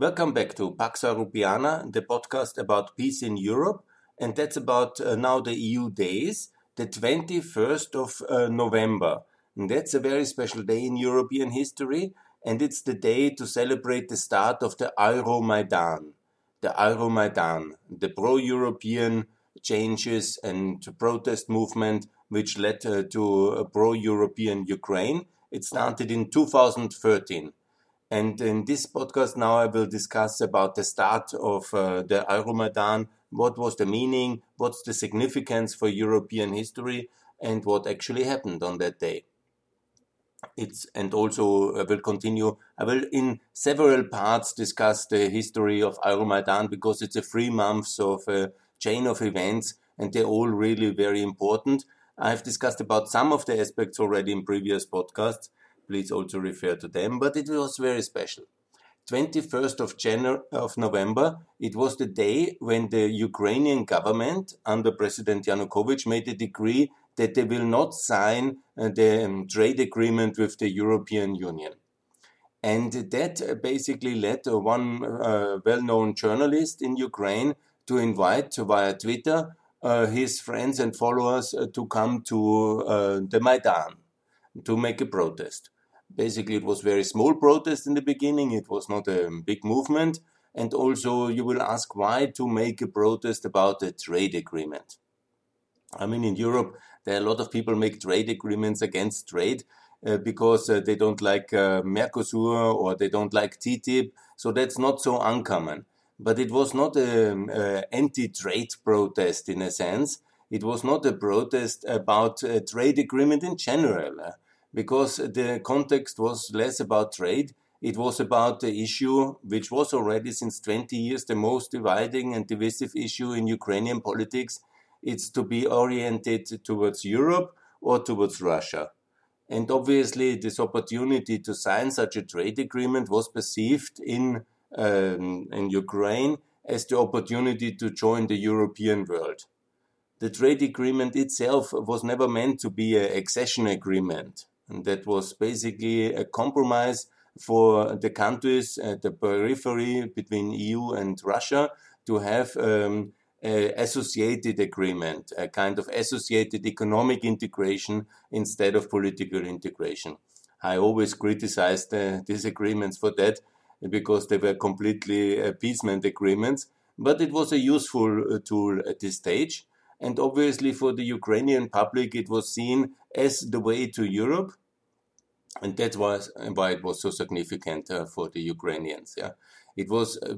Welcome back to Pax Europiana, the podcast about peace in Europe, and that's about uh, now the EU days, the 21st of uh, November. And that's a very special day in European history, and it's the day to celebrate the start of the Euromaidan. The Euromaidan, the pro European changes and protest movement which led uh, to a pro European Ukraine. It started in 2013. And in this podcast now I will discuss about the start of uh, the Euromaidan, what was the meaning, what's the significance for European history, and what actually happened on that day. It's and also I will continue. I will in several parts discuss the history of Euromaidan because it's a three months of a chain of events and they're all really very important. I've discussed about some of the aspects already in previous podcasts, please also refer to them. But it was very special. 21st of January of November, it was the day when the Ukrainian government under President Yanukovych made a decree that they will not sign uh, the um, trade agreement with the European Union. And that basically led one uh, well-known journalist in Ukraine to invite via Twitter uh, his friends and followers uh, to come to uh, the Maidan to make a protest. Basically, it was very small protest in the beginning. It was not a big movement. And also, you will ask why to make a protest about a trade agreement. I mean, in Europe, there are a lot of people make trade agreements against trade uh, because uh, they don't like uh, Mercosur or they don't like TTIP. So that's not so uncommon. But it was not an anti-trade protest in a sense. It was not a protest about a trade agreement in general. Because the context was less about trade. It was about the issue, which was already since 20 years the most dividing and divisive issue in Ukrainian politics. It's to be oriented towards Europe or towards Russia. And obviously, this opportunity to sign such a trade agreement was perceived in, um, in Ukraine as the opportunity to join the European world. The trade agreement itself was never meant to be an accession agreement. And that was basically a compromise for the countries at the periphery between EU and Russia to have um, associated agreement, a kind of associated economic integration instead of political integration. I always criticized uh, these agreements for that because they were completely appeasement agreements, but it was a useful uh, tool at this stage. And obviously, for the Ukrainian public, it was seen as the way to Europe and that was why it was so significant uh, for the Ukrainians. Yeah, it was uh,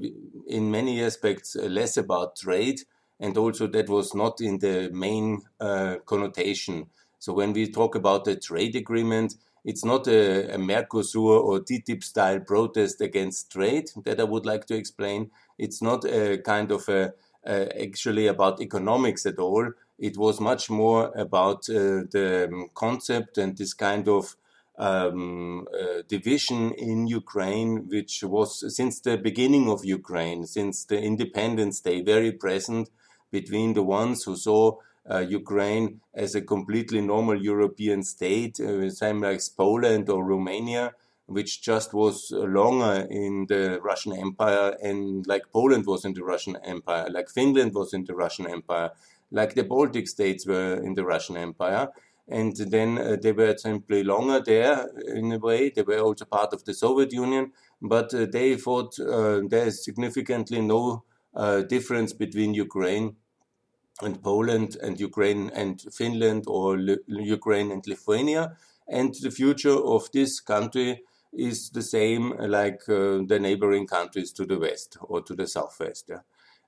in many aspects uh, less about trade, and also that was not in the main uh, connotation. So when we talk about the trade agreement, it's not a, a Mercosur or TTIP style protest against trade that I would like to explain. It's not a kind of a, a actually about economics at all. It was much more about uh, the um, concept and this kind of um, uh, division in Ukraine, which was since the beginning of Ukraine, since the Independence Day, very present between the ones who saw uh, Ukraine as a completely normal European state, uh, same like Poland or Romania, which just was longer in the Russian Empire, and like Poland was in the Russian Empire, like Finland was in the Russian Empire, like the Baltic states were in the Russian Empire and then uh, they were simply longer there in a way. They were also part of the Soviet Union, but uh, they thought uh, there is significantly no uh, difference between Ukraine and Poland and Ukraine and Finland or L Ukraine and Lithuania. And the future of this country is the same like uh, the neighboring countries to the west or to the southwest. Yeah.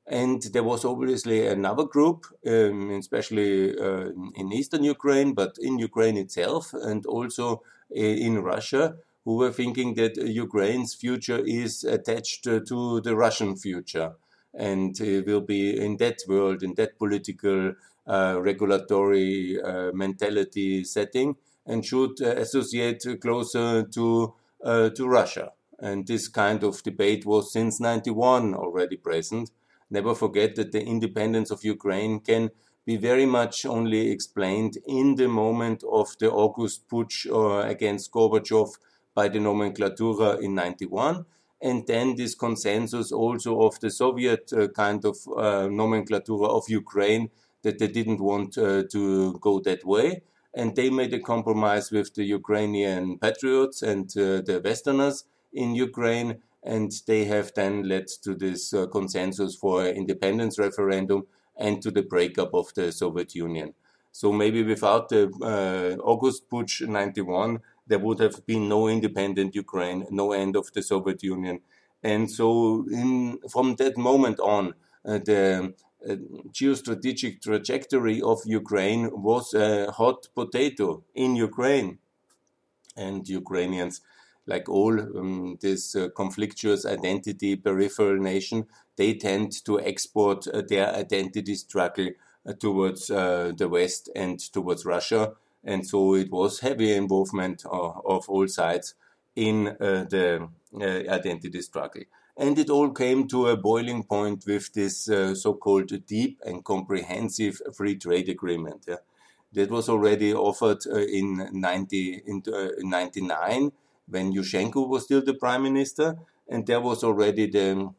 And there was obviously another group, um, especially uh, in eastern Ukraine, but in Ukraine itself, and also uh, in Russia, who were thinking that Ukraine's future is attached uh, to the Russian future and uh, will be in that world, in that political, uh, regulatory uh, mentality setting, and should associate closer to, to Russia. And this kind of debate was since 91 already present never forget that the independence of Ukraine can be very much only explained in the moment of the August putsch uh, against Gorbachev by the nomenklatura in 91. and then this consensus also of the Soviet uh, kind of uh, nomenclature of Ukraine that they didn't want uh, to go that way. And they made a compromise with the Ukrainian patriots and uh, the Westerners in Ukraine. And they have then led to this uh, consensus for independence referendum and to the breakup of the Soviet Union. So maybe without the uh, August Putsch 91, there would have been no independent Ukraine, no end of the Soviet Union. And so in, from that moment on, uh, the geostrategic trajectory of Ukraine was a hot potato in Ukraine. And Ukrainians, like all um, this uh, conflictuous identity peripheral nation, they tend to export uh, their identity struggle uh, towards uh, the West and towards Russia. And so it was heavy involvement of all sides in the identity struggle. And it all came to a boiling point with this uh, so-called deep and comprehensive free trade agreement. Yeah. That was already offered uh, in, 90, in uh, 99 when Yushchenko was still the prime minister. And there was already the,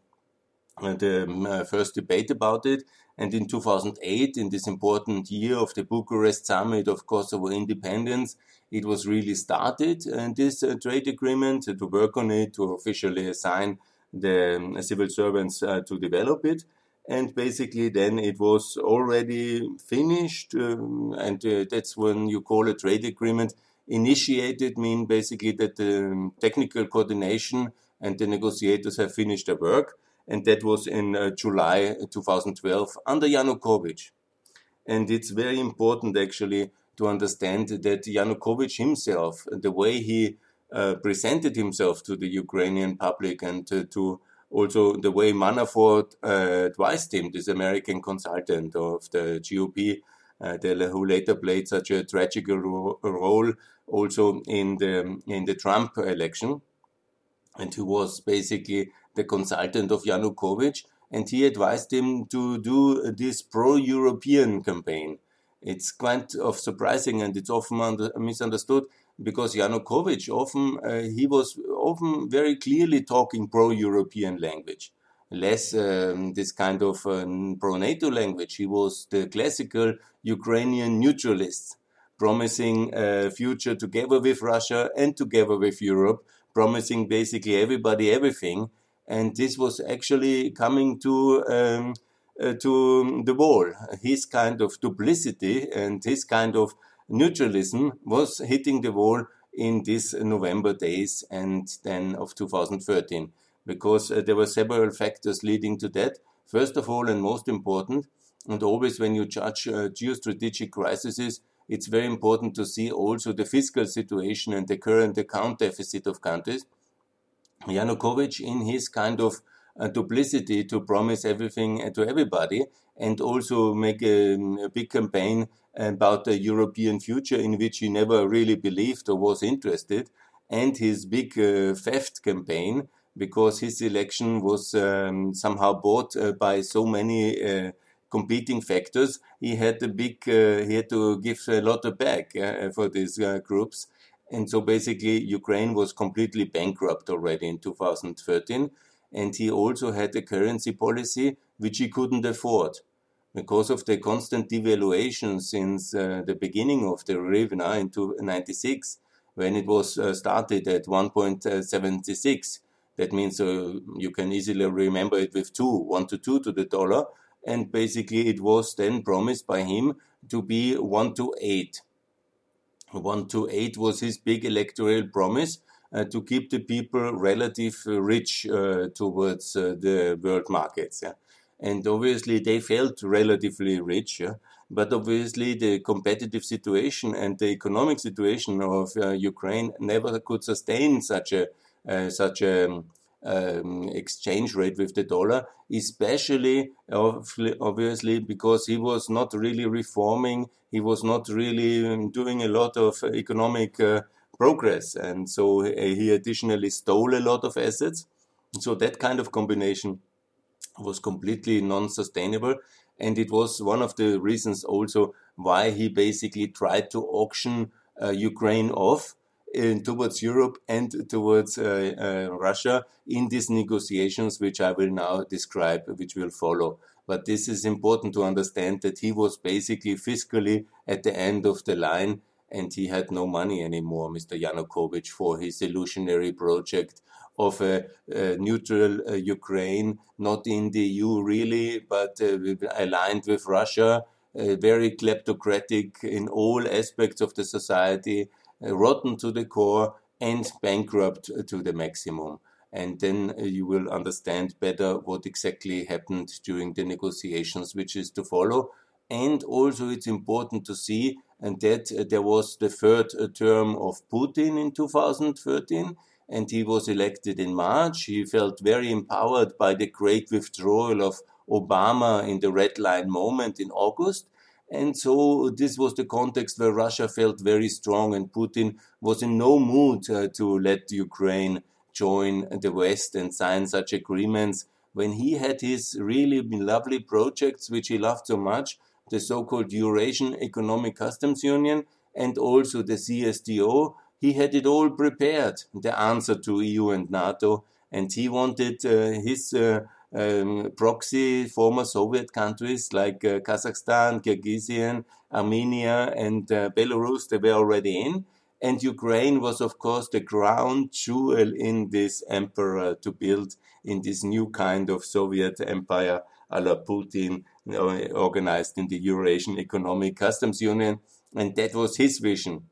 uh, the uh, first debate about it. And in 2008, in this important year of the Bucharest summit of Kosovo independence, it was really started. And this uh, trade agreement to work on it, to officially assign the um, civil servants uh, to develop it. And basically, then it was already finished, um, and uh, that's when you call a trade agreement initiated. Mean basically that the um, technical coordination and the negotiators have finished their work, and that was in uh, July 2012 under Yanukovych. And it's very important actually to understand that Yanukovych himself, the way he uh, presented himself to the Ukrainian public and uh, to also the way Manafort uh, advised him, this American consultant of the GOP, uh, who later played such a tragic ro- role also in the in the Trump election, and who was basically the consultant of Yanukovych, and he advised him to do this pro-European campaign. It's quite of surprising, and it's often under, misunderstood because Yanukovych often uh, he was often very clearly talking pro-European language, less um, this kind of um, pro-NATO language. He was the classical Ukrainian neutralist, promising a future together with Russia and together with Europe, promising basically everybody everything. And this was actually coming to um, uh, to the wall. His kind of duplicity and his kind of neutralism was hitting the wall in these November days and then of 2013 because uh, there were several factors leading to that. First of all, and most important, and always when you judge uh, geostrategic crises, it's very important to see also the fiscal situation and the current account deficit of countries. Yanukovych, in his kind of uh, duplicity to promise everything uh, to everybody and also make a, a big campaign about the European future in which he never really believed or was interested, and his big uh, theft campaign because his election was um, somehow bought uh, by so many uh, competing factors. He had a big, uh, he had to give a lot of back uh, for these uh, groups. And so basically, Ukraine was completely bankrupt already in 2013. And he also had a currency policy which he couldn't afford because of the constant devaluation since uh, the beginning of the hryvnia in 1996, when it was uh, started at 1.76. That means uh, you can easily remember it with two, one to two to the dollar. And basically, it was then promised by him to be one to eight. One to eight was his big electoral promise uh, to keep the people relative rich uh, towards uh, the world markets. Yeah and obviously they felt relatively rich. Yeah? But obviously, the competitive situation and the economic situation of uh, Ukraine never could sustain such a uh, such a um, um, exchange rate with the dollar, especially obviously because he was not really reforming, he was not really um, doing a lot of economic uh, progress, and so uh, he additionally stole a lot of assets. So that kind of combination was completely non-sustainable and it was one of the reasons also why he basically tried to auction uh, Ukraine off in, towards Europe and towards uh, uh, Russia in these negotiations, which I will now describe, which will follow. But this is important to understand that he was basically fiscally at the end of the line and he had no money anymore, Mr. Yanukovych, for his illusionary project of a, a neutral uh, Ukraine, not in the EU really, but uh, aligned with Russia, uh, very kleptocratic in all aspects of the society, uh, rotten to the core, and bankrupt to the maximum. And then uh, you will understand better what exactly happened during the negotiations, which is to follow. And also, it's important to see and that uh, there was the third term of Putin in 2013 and he was elected in March. He felt very empowered by the great withdrawal of Obama in the red line moment in August. And so this was the context where Russia felt very strong and Putin was in no mood uh, to let Ukraine join the West and sign such agreements when he had his really lovely projects, which he loved so much, the so-called Eurasian Economic Customs Union and also the CSTO, he had it all prepared, the answer to EU and NATO, and he wanted uh, his uh, um, proxy former Soviet countries like uh, Kazakhstan, Kyrgyzstan, Armenia, and uh, Belarus, they were already in. And Ukraine was, of course, the crown jewel in this emperor to build in this new kind of Soviet empire a la Putin, organized in the Eurasian Economic Customs Union. And that was his vision.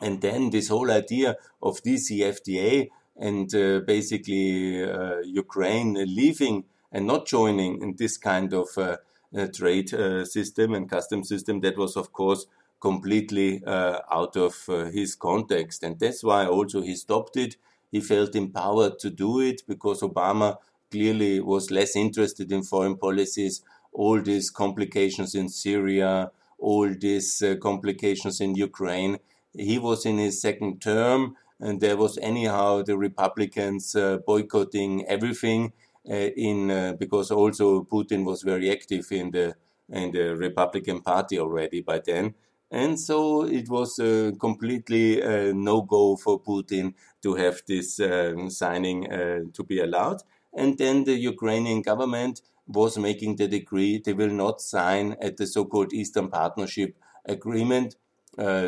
And then this whole idea of DCFTA and uh, basically uh, Ukraine leaving and not joining in this kind of uh, uh trade uh, system and custom system, that was, of course, completely uh, out of his context. And that's why also he stopped it. He felt empowered to do it because Obama clearly was less interested in foreign policies. All these complications in Syria, all these complications in Ukraine he was in his second term, and there was anyhow the Republicans uh, boycotting everything uh, in uh, because also Putin was very active in the in the Republican Party already by then. And so it was uh, completely uh, no go for Putin to have this uh, signing uh, to be allowed. And then the Ukrainian government was making the decree they will not sign at the so called Eastern Partnership Agreement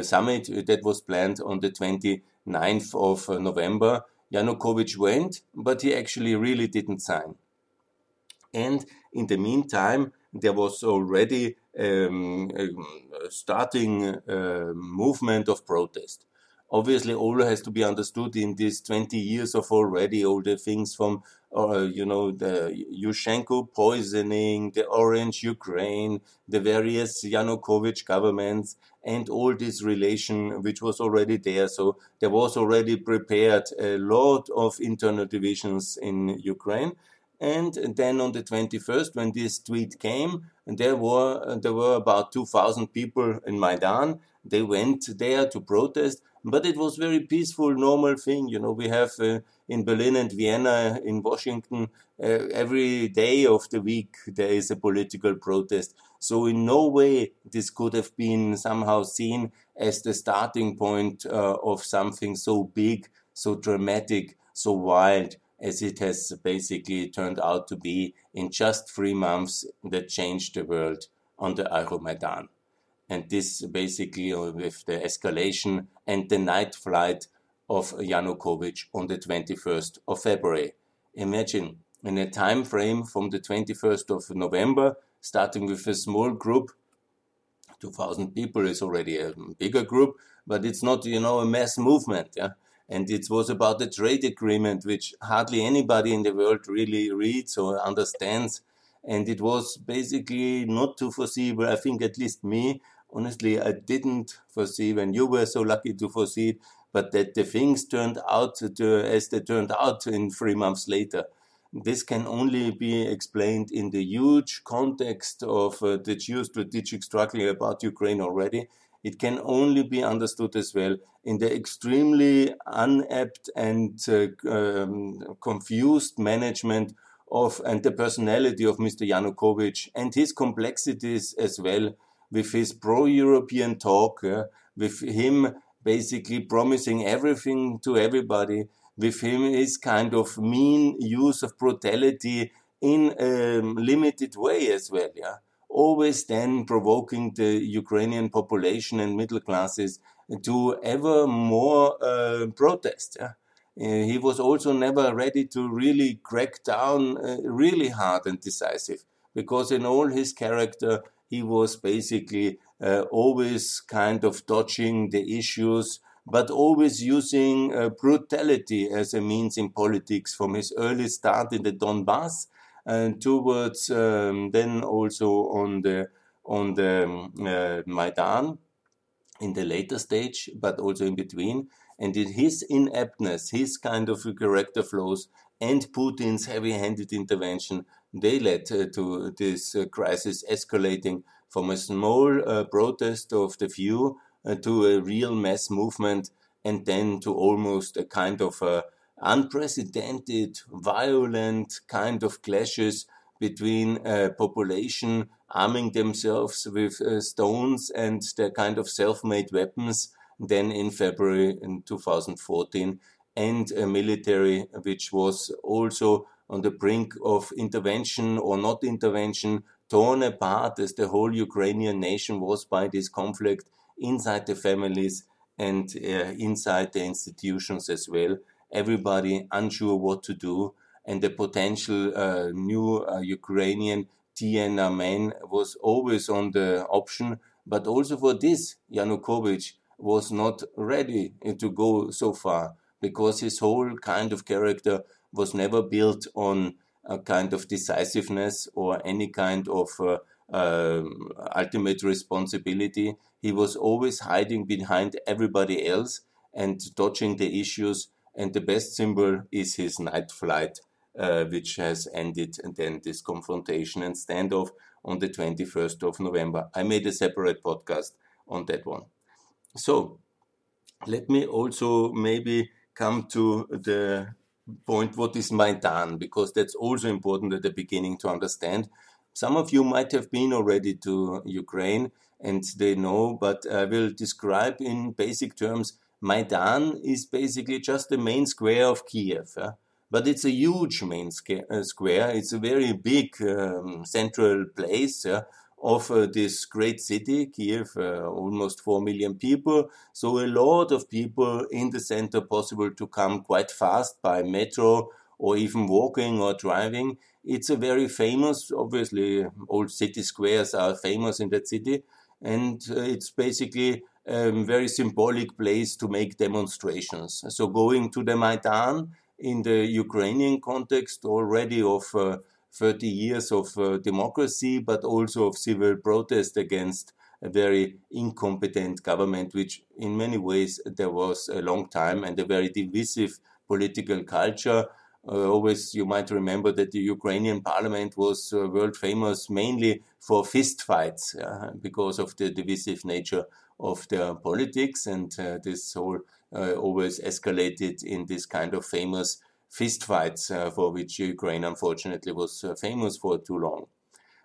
summit that was planned on the 29th of uh, November. Yanukovych went, but he actually really didn't sign. And in the meantime, there was already um, a starting uh, movement of protest obviously all has to be understood in these 20 years of already all the things from uh, you know the Yushchenko poisoning, the Orange Ukraine, the various Yanukovych governments, and all this relation which was already there. So there was already prepared a lot of internal divisions in Ukraine. And then on the 21st, when this tweet came, there were there were about 2,000 people in Maidan. They went there to protest but it was very peaceful, normal thing. You know, we have uh, in Berlin and Vienna, in Washington, uh, every day of the week there is a political protest. So in no way this could have been somehow seen as the starting point uh, of something so big, so dramatic, so wild as it has basically turned out to be in just three months that changed the world on the Euromaidan and this basically uh, with the escalation and the night flight of Yanukovych on the 21st of February. Imagine in a time frame from the 21st of November, starting with a small group, 2,000 people is already a bigger group, but it's not, you know, a mass movement. Yeah? And it was about the trade agreement, which hardly anybody in the world really reads or understands. And it was basically not too foreseeable, I think at least me, honestly, I didn't foresee when you were so lucky to foresee it, but that the things turned out to, as they turned out in three months later. This can only be explained in the huge context of uh, the geostrategic struggle about Ukraine already. It can only be understood as well in the extremely unapt and uh, um, confused management of and the personality of Mr. Yanukovych and his complexities as well with his pro-European talk, uh, with him basically promising everything to everybody. With him is kind of mean use of brutality in a limited way as well. Yeah, always then provoking the Ukrainian population and middle classes to ever more uh, protest. Yeah? Uh, he was also never ready to really crack down uh, really hard and decisive because in all his character he was basically uh, always kind of dodging the issues but always using uh, brutality as a means in politics from his early start in the Donbass and towards um, then also on the on the um, uh, Maidan in the later stage, but also in between. And in his ineptness, his kind of character flows, and Putin's heavy-handed intervention, they led to this uh, crisis escalating from a small uh, protest of the few uh, to a real mass movement, and then to almost a kind of a unprecedented, violent kind of clashes between a population arming themselves with stones and their kind of self-made weapons then in February in 2014 and a military which was also on the brink of intervention or not intervention torn apart as the whole Ukrainian nation was by this conflict inside the families and uh, inside the institutions as well everybody unsure what to do and the potential uh, new uh, Ukrainian Tiananmen was always on the option. But also for this, Yanukovych was not ready to go so far because his whole kind of character was never built on a kind of decisiveness or any kind of uh, uh, ultimate responsibility. He was always hiding behind everybody else and dodging the issues. And the best symbol is his night flight uh, which has ended and then this confrontation and standoff on the 21st of November. I made a separate podcast on that one. So let me also maybe come to the point what is Maidan because that's also important at the beginning to understand. Some of you might have been already to Ukraine and they know, but I will describe in basic terms. Maidan is basically just the main square of Kiev. But it's a huge main uh, square. It's a very big um, central place yeah, of uh, this great city, Kiev, uh, almost 4 million people. So a lot of people in the center possible to come quite fast by metro or even walking or driving. It's a very famous, obviously, old city squares are famous in that city. And uh, it's basically a very symbolic place to make demonstrations. So going to the Maidan, in the Ukrainian context already of uh, 30 years of uh, democracy, but also of civil protest against a very incompetent government, which in many ways there was a long time and a very divisive political culture. Uh, always, you might remember that the Ukrainian parliament was uh, world famous mainly for fist fights uh, because of the divisive nature of their politics, and uh, this whole uh, always escalated in this kind of famous fistfights uh, for which Ukraine unfortunately was uh, famous for too long.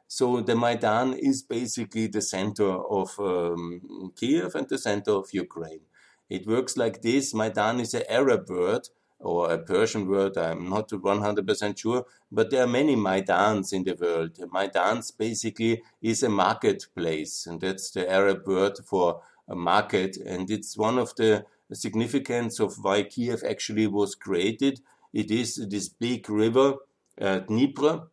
So the Maidan is basically the center of um, Kiev and the center of Ukraine. It works like this. Maidan is an Arab word or a Persian word. I'm not 100% sure, but there are many Maidans in the world. Maidans basically is a marketplace, and that's the Arab word for a market. And it's one of the significance of why Kiev actually was created. It is this big river, uh, Dnieper,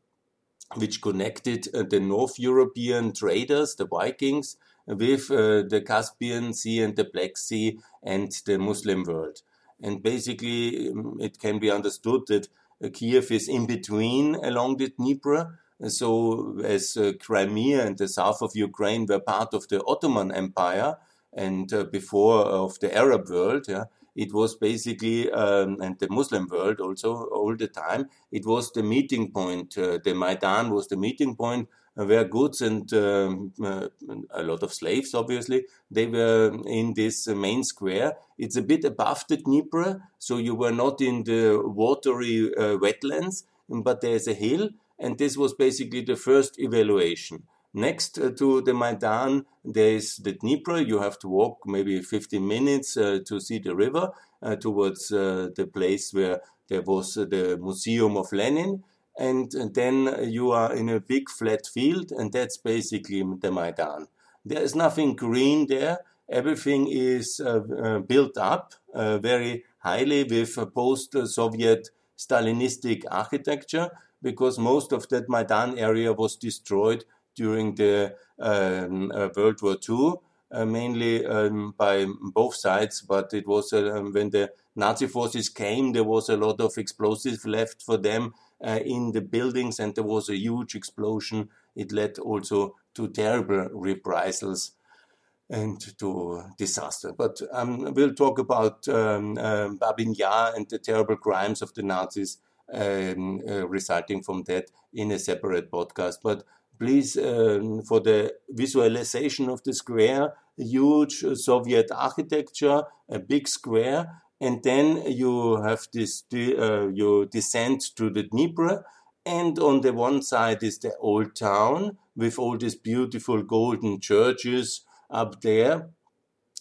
which connected uh, the North European traders, the Vikings, with uh, the Caspian Sea and the Black Sea and the Muslim world. And basically, um, it can be understood that uh, Kiev is in between along the Dnieper. So, as uh, Crimea and the south of Ukraine were part of the Ottoman Empire, and uh, before of the Arab world, yeah, it was basically um, and the Muslim world also all the time. It was the meeting point. Uh, the Maidan was the meeting point where goods and um, uh, a lot of slaves, obviously, they were in this main square. It's a bit above the Dnieper, so you were not in the watery uh, wetlands, but there's a hill, and this was basically the first evaluation Next uh, to the Maidan, there is the Dnieper. You have to walk maybe 15 minutes uh, to see the river uh, towards the place where there was the Museum of Lenin. And then you are in a big flat field, and that's basically the Maidan. There is nothing green there. Everything is built up very highly with post-Soviet Stalinistic architecture because most of that Maidan area was destroyed during the um, uh, World War II, uh, mainly um, by both sides. But it was uh, when the Nazi forces came, there was a lot of explosives left for them in the buildings, and there was a huge explosion. It led also to terrible reprisals and to disaster. But um, we'll talk about um, uh, Babin Yar and the terrible crimes of the Nazis um, uh, resulting from that in a separate podcast. But please, um, for the visualization of the square, huge Soviet architecture, a big square, and then you have this, uh, you descend to the Dnieper, and on the one side is the old town with all these beautiful golden churches up there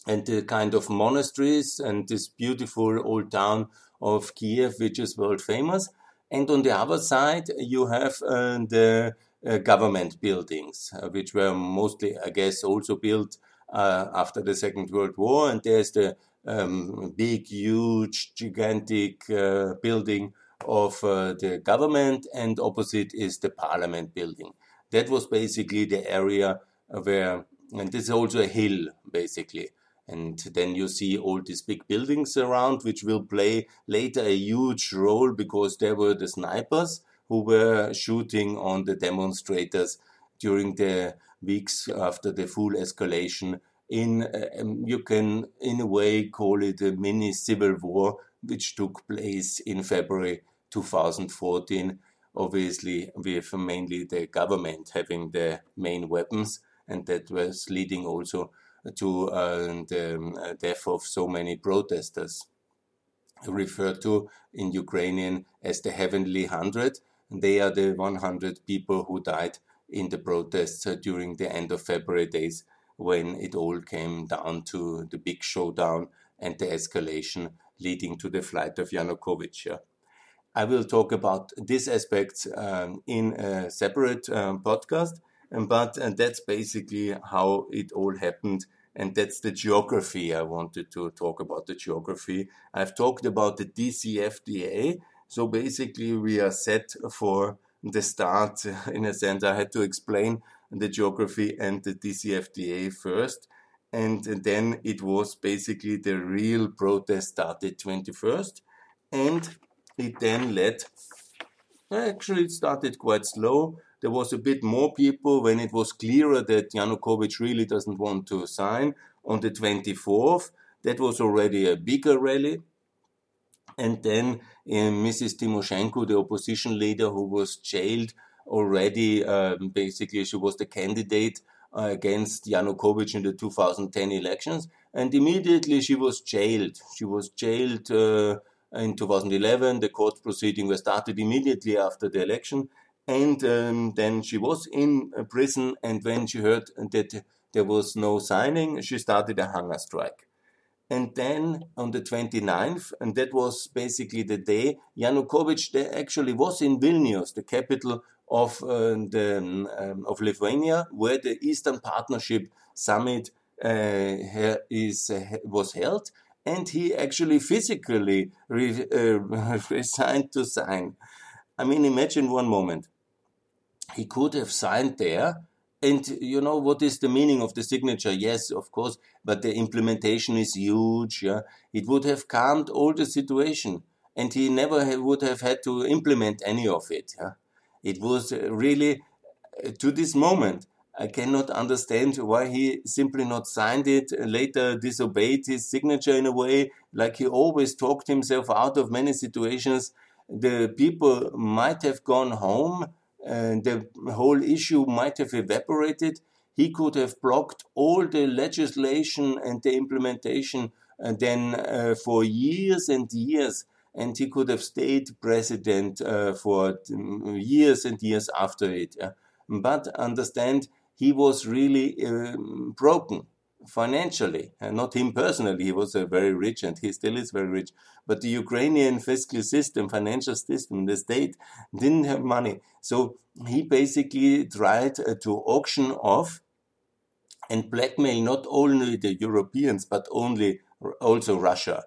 and the kind of monasteries and this beautiful old town of Kiev, which is world famous. And on the other side, you have uh, the uh, government buildings, uh, which were mostly, I guess, also built uh, after the Second World War. And there's the um, big, huge, gigantic uh, building of uh, the government, and opposite is the parliament building. That was basically the area where and this is also a hill basically and then you see all these big buildings around which will play later a huge role because there were the snipers who were shooting on the demonstrators during the weeks after the full escalation in um, you can in a way call it a mini civil war which took place in February 2014 obviously with mainly the government having the main weapons and that was leading also to uh, the um, death of so many protesters, referred to in Ukrainian as the Heavenly Hundred. They are the 100 people who died in the protests uh, during the end of February days when it all came down to the big showdown and the escalation leading to the flight of Yanukovych. I will talk about these aspects um, in a separate um, podcast but and that's basically how it all happened. And that's the geography. I wanted to talk about the geography. I've talked about the DCFTA. So basically, we are set for the start. In a sense, I had to explain the geography and the DCFTA first. And then it was basically the real protest started 21st. And it then led, actually, it started quite slow there was a bit more people when it was clearer that Yanukovych really doesn't want to sign on the 24th. That was already a bigger rally. And then uh, Mrs. Tymoshenko, the opposition leader who was jailed already, um, basically she was the candidate uh, against Yanukovych in the 2010 elections. And immediately she was jailed. She was jailed uh, in 2011. The court proceeding was started immediately after the election and um, then she was in prison and when she heard that there was no signing she started a hunger strike and then on the 29th and that was basically the day yanukovych actually was in vilnius the capital of uh, the um, of lithuania where the eastern partnership summit uh, is uh, was held and he actually physically re- uh, resigned to sign I mean, imagine one moment he could have signed there. And you know what is the meaning of the signature? Yes, of course, but the implementation is huge. Yeah, it would have calmed all the situation, and he never would have had to implement any of it. Yeah? It was really uh, to this moment. I cannot understand why he simply not signed it, later disobeyed his signature in a way, like he always talked himself out of many situations. The people might have gone home and the whole issue might have evaporated. He could have blocked all the legislation and the implementation and uh, then uh, for years and years, and he could have stayed president uh, for mm, years and years after it. But understand, he was really um, broken financially, and not him personally. He was uh, very rich, and he still is very rich. But the Ukrainian fiscal system, financial system, the state didn't have money, so he basically tried uh, to auction off and blackmail not only the Europeans but only also Russia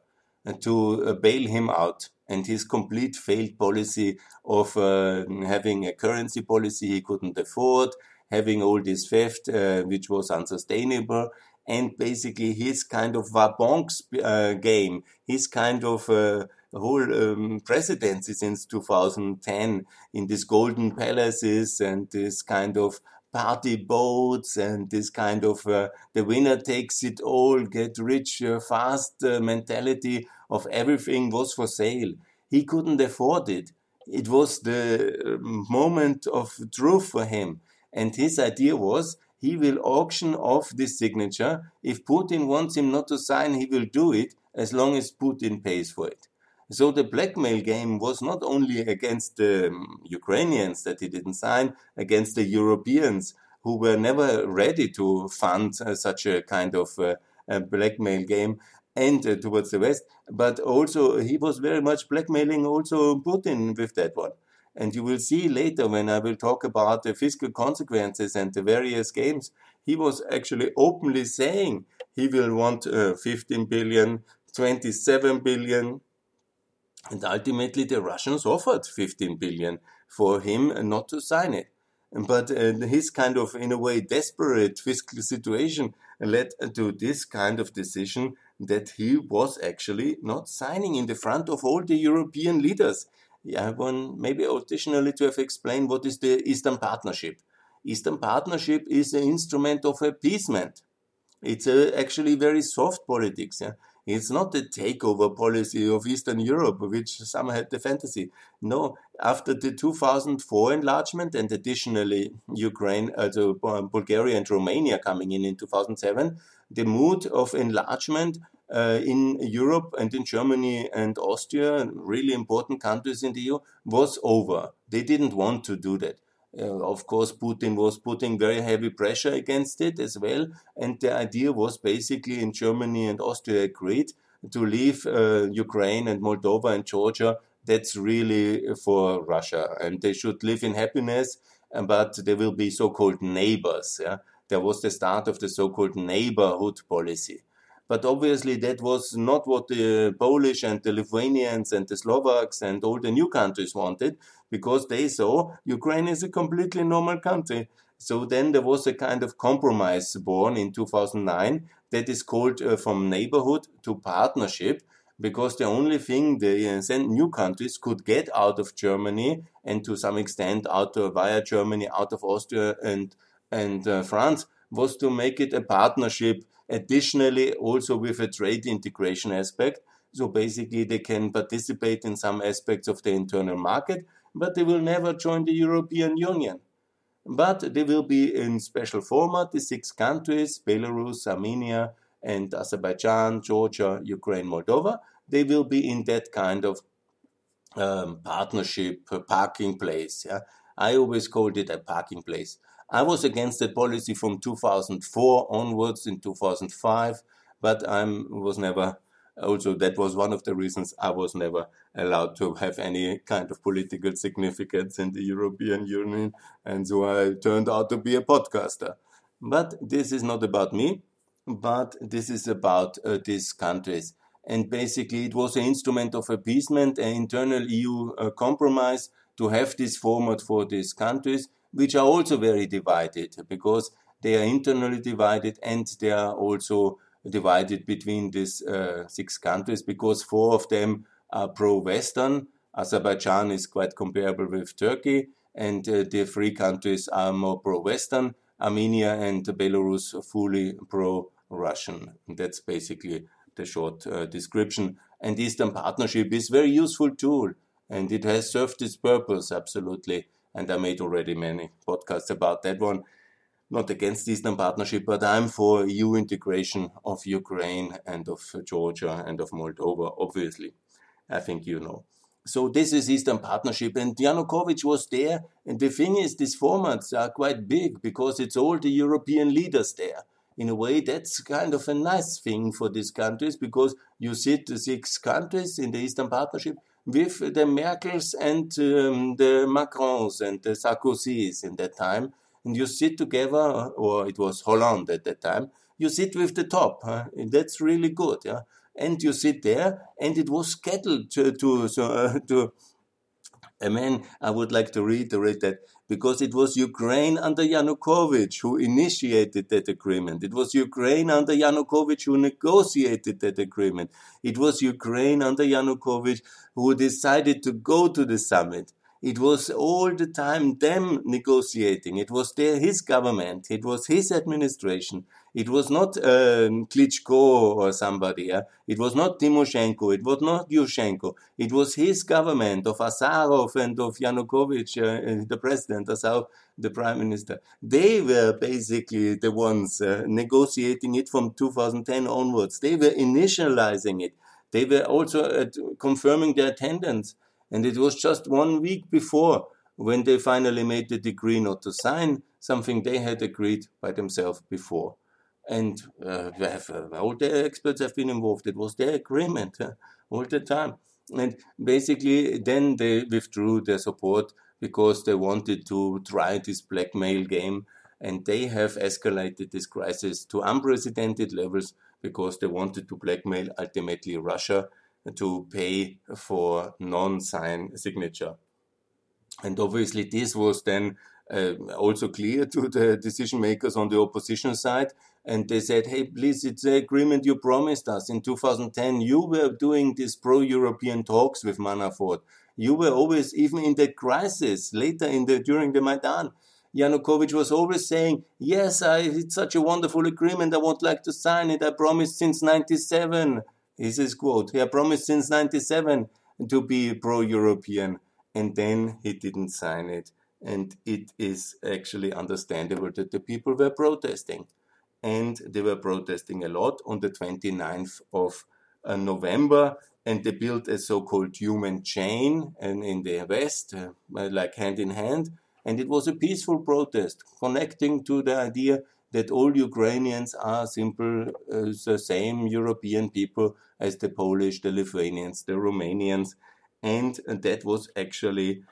uh, to uh, bail him out. And his complete failed policy of uh, having a currency policy he couldn't afford, having all this theft, uh, which was unsustainable, and basically his kind of Vabanks uh, game, his kind of uh, whole um, presidency since 2010 in these golden palaces and this kind of party boats and this kind of uh, the winner takes it all, get rich uh, fast uh, mentality of everything was for sale. He couldn't afford it. It was the um, moment of truth for him. And his idea was he will auction off this signature. If Putin wants him not to sign, he will do it as long as Putin pays for it. So the blackmail game was not only against the um, Ukrainians that he didn't sign, against the Europeans who were never ready to fund uh, such a kind of uh, blackmail game and uh, towards the West, but also he was very much blackmailing also Putin with that one. And you will see later when I will talk about the fiscal consequences and the various games, he was actually openly saying he will want uh, 15 billion, 27 billion. And ultimately, the Russians offered 15 billion for him not to sign it. But uh, his kind of, in a way, desperate fiscal situation led to this kind of decision that he was actually not signing in the front of all the European leaders. I want maybe additionally to have explained what is the Eastern Partnership. Eastern Partnership is an instrument of appeasement. It's a, actually very soft politics. Yeah? It's not the takeover policy of Eastern Europe, which some had the fantasy. No, after the 2004 enlargement and additionally Ukraine, uh, also Bulgaria and Romania coming in in 2007, the mood of enlargement uh, in Europe and in Germany and Austria, really important countries in the EU, was over. They didn't want to do that. Uh, of course, Putin was putting very heavy pressure against it as well. And the idea was basically in Germany and Austria agreed to leave uh, Ukraine and Moldova and Georgia. That's really for Russia. And they should live in happiness, but they will be so called neighbors. Yeah? There was the start of the so called neighborhood policy. But obviously, that was not what the Polish and the Lithuanians and the Slovaks and all the new countries wanted, because they saw Ukraine is a completely normal country. So then there was a kind of compromise born in 2009 that is called uh, from neighborhood to partnership, because the only thing the uh, new countries could get out of Germany and to some extent out via Germany, out of Austria and and uh, France was to make it a partnership Additionally, also with a trade integration aspect. So basically, they can participate in some aspects of the internal market, but they will never join the European Union. But they will be in special format, the six countries, Belarus, Armenia, and Azerbaijan, Georgia, Ukraine, Moldova. They will be in that kind of um, partnership parking place. Yeah? I always called it a parking place. I was against that policy from 2004 onwards in 2005, but I was never, also that was one of the reasons I was never allowed to have any kind of political significance in the European Union. And so I turned out to be a podcaster. But this is not about me, but this is about uh, these countries. And basically, it was an instrument of appeasement, an internal EU uh, compromise to have this format for these countries which are also very divided because they are internally divided and they are also divided between these uh, six countries because four of them are pro-Western. Azerbaijan is quite comparable with Turkey, and uh, the three countries are more pro-Western. Armenia and Belarus fully pro-Russian. That's basically the short uh, description. And Eastern Partnership is very useful tool, and it has served its purpose absolutely and I made already many podcasts about that one. Not against Eastern Partnership, but I'm for EU integration of Ukraine and of Georgia and of Moldova, obviously. I think you know. so this is Eastern Partnership, and Yanukovych was there. And the thing is, these formats are quite big because it's all the European leaders there. In a way, that's kind of a nice thing for these countries because you sit the six countries in the Eastern Partnership with the Merkels and um, the Macrons and the Sarkozys in that time, and you sit together, or it was Hollande at that time. You sit with the top. Huh? That's really good. Yeah and you sit there, and it was scheduled to, to so uh, to. I mean, I would like to reiterate that because it was Ukraine under Yanukovych who initiated that agreement. It was Ukraine under Yanukovych who negotiated that agreement. It was Ukraine under Yanukovych who decided to go to the summit. It was all the time them negotiating. It was their, his government. It was his administration. It was not um, Klitschko or somebody. It was not Timoshenko. It was not Yushchenko. It was his government of Azarov and of Yanukovych, uh, the president, Azarov, the prime minister. They were basically the ones uh, negotiating it from 2010 onwards. They were initializing it. They were also uh, confirming their attendance. And it was just one week before when they finally made the decree not to sign something they had agreed by themselves before and uh, have, uh, all the experts have been involved. It was their agreement uh, all the time. And basically, then they withdrew their support because they wanted to try this blackmail game. And they have escalated this crisis to unprecedented levels because they wanted to blackmail ultimately Russia to pay for non sign signature. And obviously, this was then uh, also clear to the decision makers on the opposition side. And they said, hey, please, it's the agreement you promised us in 2010. You were doing these pro European talks with Manafort. You were always, even in the crisis later in the during the Maidan, Yanukovych was always saying, Yes, I, it's such a wonderful agreement. I would like to sign it. I promised since 97. Is his quote. He promised since 97 to be pro European. And then he didn't sign it. And it is actually understandable that the people were protesting. And they were protesting a lot on the 29th of uh, November. And they built a so called human chain and in the West, uh, like hand in hand. And it was a peaceful protest connecting to the idea that all Ukrainians are simple, uh, the same European people as the Polish, the Lithuanians, the Romanians. And that was actually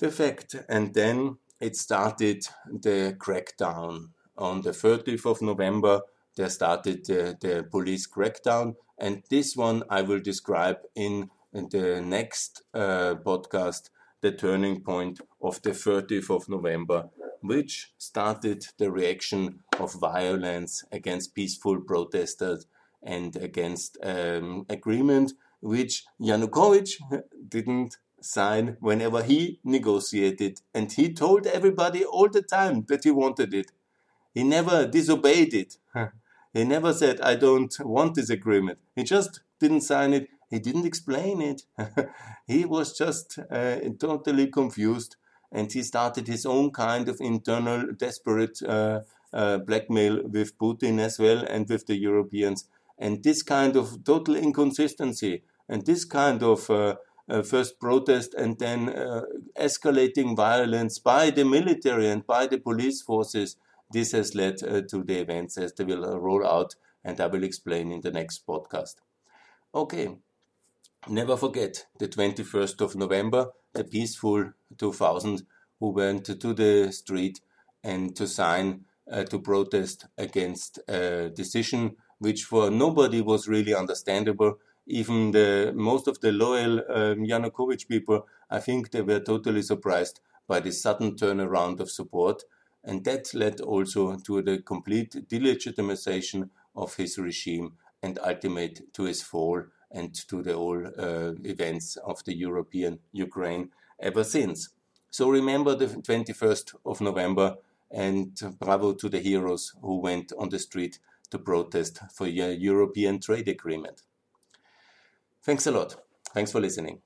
the fact. And then it started the crackdown. On the 30th of November, there started the, the police crackdown. And this one I will describe in, the next uh, podcast, the turning point of the 30th of November, which started the reaction of violence against peaceful protesters and against um, agreement which Yanukovych didn't sign whenever he negotiated. And he told everybody all the time that he wanted it. He never disobeyed it. he never said, I don't want this agreement. He just didn't sign it. He didn't explain it. he was just uh, totally confused. And he started his own kind of internal desperate uh, uh, blackmail with Putin as well and with the Europeans. And this kind of total inconsistency and this kind of uh, uh, first protest and then uh, escalating violence by the military and by the police forces. This has led uh, to the events as they will uh, roll out, and I will explain in the next podcast. Okay, never forget the 21st of November, the peaceful 2000 who went to the street and to sign uh, to protest against a decision which for nobody was really understandable. Even the most of the loyal um, Yanukovych people, I think they were totally surprised by the sudden turnaround of support, and that led also to the complete delegitimization of his regime and ultimate to his fall and to the all uh, events of the European Ukraine ever since. So remember the 21st of November and bravo to the heroes who went on the street to protest for a European trade agreement. Thanks a lot. Thanks for listening.